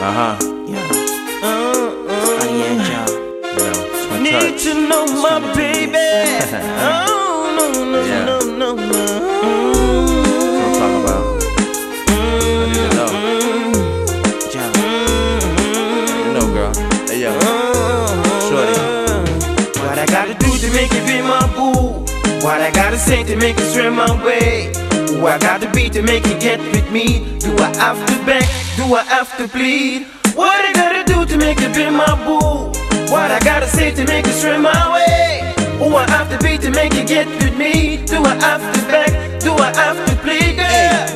Uh huh. Yeah. Uh, uh, You know, it's my Need touch. to know my baby. oh, no, no, Yeah. no, no, no. That's what I'm talking about. I need to know. You know, girl. Hey, yo. Shorty. What I gotta do to make it be my boo? What I gotta say to make it swim my way? Who I gotta be to make it get with me? Do I have to beg? Do I have to plead? What I gotta do to make it be my boo? What I gotta say to make it swim my way? Who I have to be to make it get with me? Do I have to beg? Do I have to plead?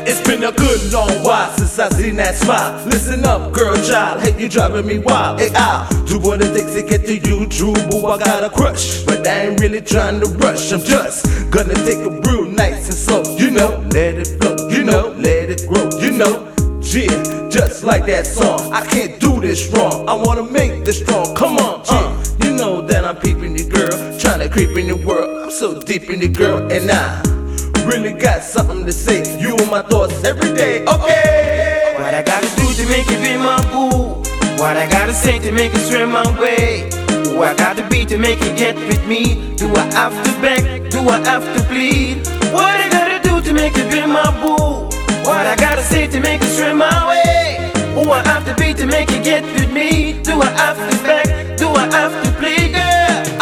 It's been a good long while since I seen that smile. Listen up, girl, child. Hey, you driving me wild. Hey, I'll do what it takes to get to you, true boo. I got a crush, but I ain't really trying to rush. I'm just gonna take it real nice and slow. You know, let it flow. You know, let it grow. You know. Yeah, like that song. I can't do this wrong. I wanna make this strong. Come on, uh. You know that I'm peeping you, girl. Trying to creep in your world. I'm so deep in it, girl, and I really got something to say. You in my thoughts every day. Okay. What I gotta do to make it be my boo? What I gotta say to make it swim my way? Who I gotta be to make it get with me? Do I have to beg? Do I have to plead? What I gotta do to make it be my boo? What I gotta say to make it swim my way? Who I have to be to make it get with me? Do I have to beg? Do I have to.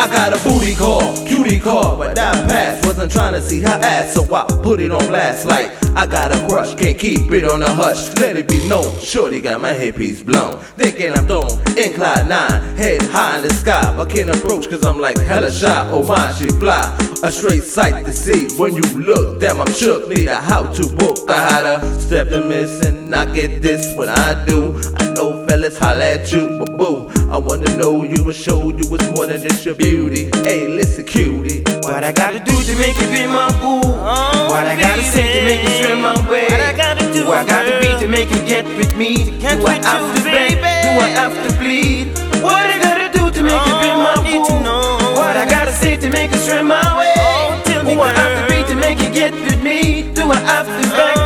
I got a booty call, cutie call, but that pass wasn't trying to see her ass, so I put it on blast like I got a crush, can't keep it on the hush. Let it be known, shorty got my headpiece blown, thinking I'm thrown incline nine, head high in the sky, but can't approach cause I'm like hella shy. Oh my, she fly, a straight sight to see. When you look, damn I'm shook, need a how to book, I had a step to miss and I get this when I do. I know fellas holla at you, but boo, I wanna know you and show you what's more than just your beauty. Hey, listen, cutie. What I gotta do to make it be my boo? Oh, what I gotta say to make it swim my way? What I gotta do, Who I gotta be to make it get with me? get do I with have you, to beg? baby? Do I have to plead? What I gotta do to make it be Oh, my I need boo? to know. What I gotta say to make it swim my way? Oh, tell me, Who I have to be to make it get with me? Do I have to beg?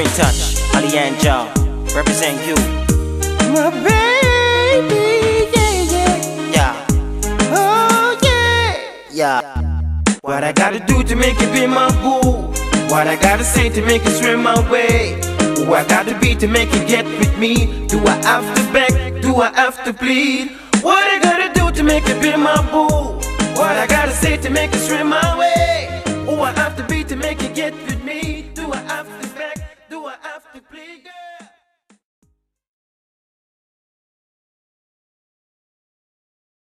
Twin Touch, Ali and Joe. Represent you. My baby, yeah, yeah, Yeah. oh yeah. Yeah. What I gotta do to make it be my boo? What I gotta say to make it swim my way? Who I gotta be to make it get with me? Do I have to beg? Do I have to plead? What I gotta do to make it be my boo? What I gotta say to make it swim my way? Who I have to be to make it get with me? Do I have to beg? Do